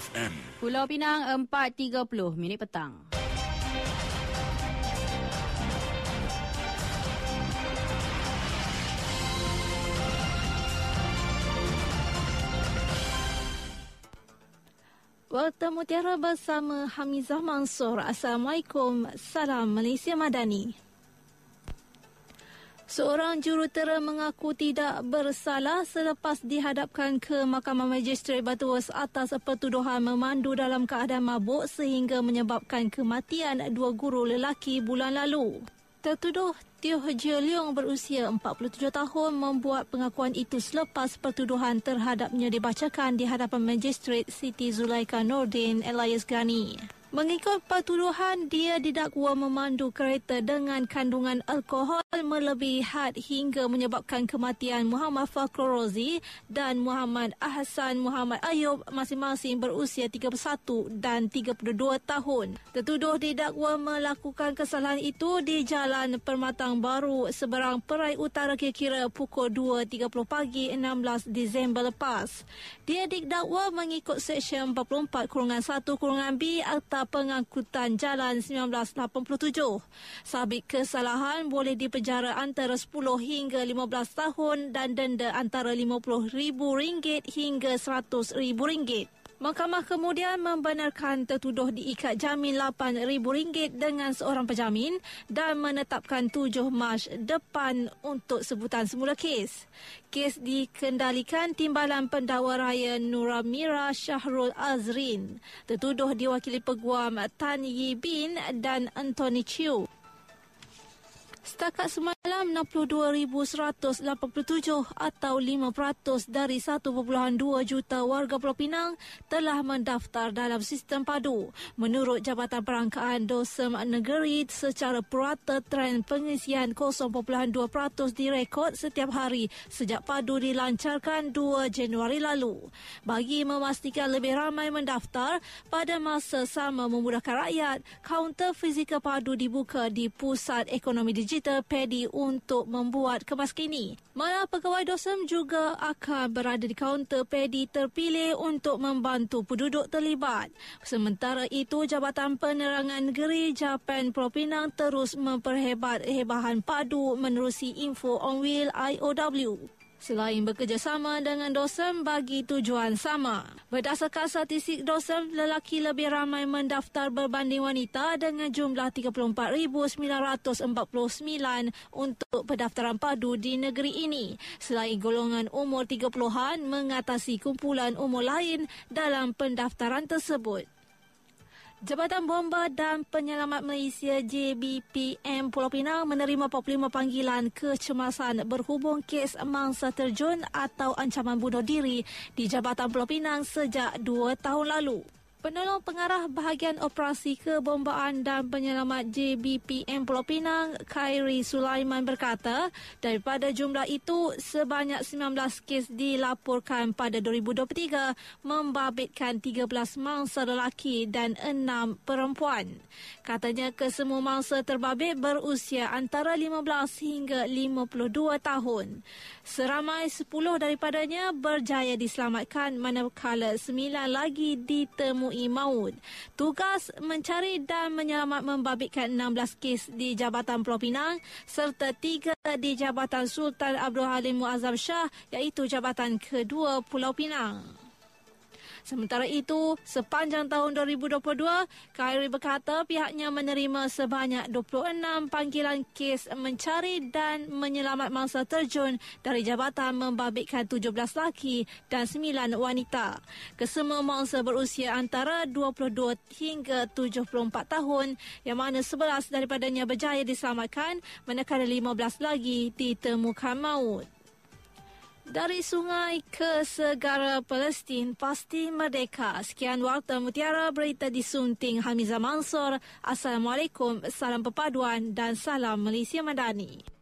FM. Pulau Pinang 4.30 minit petang. Warta Mutiara bersama Hamizah Mansur. Assalamualaikum. Salam Malaysia Madani. Seorang jurutera mengaku tidak bersalah selepas dihadapkan ke Mahkamah Magistrate Batuas atas pertuduhan memandu dalam keadaan mabuk sehingga menyebabkan kematian dua guru lelaki bulan lalu. Tertuduh Teo Jio Leong berusia 47 tahun membuat pengakuan itu selepas pertuduhan terhadapnya dibacakan di hadapan Magistrate Siti Zulaika Nordin Elias Ghani. Mengikut pertuduhan, dia didakwa memandu kereta dengan kandungan alkohol melebihi had hingga menyebabkan kematian Muhammad Fakhrul Rozi dan Muhammad Ahsan Muhammad Ayub masing-masing berusia 31 dan 32 tahun. Tertuduh didakwa melakukan kesalahan itu di Jalan Permatang Baru seberang Perai Utara kira-kira pukul 2.30 pagi 16 Disember lepas. Dia didakwa mengikut Seksyen 44 kurungan 1 kurungan B atau Pengangkutan Jalan 1987. Sabit kesalahan boleh dipenjara antara 10 hingga 15 tahun dan denda antara RM50,000 hingga RM100,000. Mahkamah kemudian membenarkan tertuduh diikat jamin RM8,000 dengan seorang penjamin dan menetapkan 7 Mac depan untuk sebutan semula kes. Kes dikendalikan Timbalan Pendakwa Raya Nuramira Syahrul Azrin. Tertuduh diwakili peguam Tan Yi Bin dan Anthony Chiu. Setakat semalam 62,187 atau 5% dari 1.2 juta warga Pulau Pinang telah mendaftar dalam sistem padu. Menurut Jabatan Perangkaan Dosem Negeri secara purata trend pengisian 0.2% direkod setiap hari sejak padu dilancarkan 2 Januari lalu. Bagi memastikan lebih ramai mendaftar, pada masa sama memudahkan rakyat, kaunter fizikal padu dibuka di Pusat Ekonomi Digital Paddy untuk membuat kemas kini. Mana pegawai dosem juga akan berada di kaunter Paddy terpilih untuk membantu penduduk terlibat. Sementara itu, Jabatan Penerangan Negeri Japan Pulau Pinang terus memperhebat hebahan padu menerusi info on wheel IOW selain bekerjasama dengan dosen bagi tujuan sama. Berdasarkan statistik dosen, lelaki lebih ramai mendaftar berbanding wanita dengan jumlah 34,949 untuk pendaftaran padu di negeri ini. Selain golongan umur 30-an mengatasi kumpulan umur lain dalam pendaftaran tersebut. Jabatan Bomba dan Penyelamat Malaysia JBPM Pulau Pinang menerima 45 panggilan kecemasan berhubung kes mangsa terjun atau ancaman bunuh diri di Jabatan Pulau Pinang sejak dua tahun lalu. Penolong pengarah bahagian operasi kebombaan dan penyelamat JBPM Pulau Pinang, Khairi Sulaiman berkata, daripada jumlah itu, sebanyak 19 kes dilaporkan pada 2023 membabitkan 13 mangsa lelaki dan 6 perempuan. Katanya kesemua mangsa terbabit berusia antara 15 hingga 52 tahun. Seramai 10 daripadanya berjaya diselamatkan manakala 9 lagi ditemui maut. Tugas mencari dan menyelamat membabitkan 16 kes di Jabatan Pulau Pinang serta 3 di Jabatan Sultan Abdul Halim Muazzam Shah iaitu Jabatan Kedua Pulau Pinang. Sementara itu, sepanjang tahun 2022, Khairi berkata pihaknya menerima sebanyak 26 panggilan kes mencari dan menyelamat mangsa terjun dari jabatan membabitkan 17 lelaki dan 9 wanita. Kesemua mangsa berusia antara 22 hingga 74 tahun yang mana 11 daripadanya berjaya diselamatkan manakala 15 lagi ditemukan maut. Dari sungai ke segara Palestin pasti merdeka. Sekian Warta Mutiara berita disunting Hamiza Mansur. Assalamualaikum, salam perpaduan dan salam Malaysia Madani.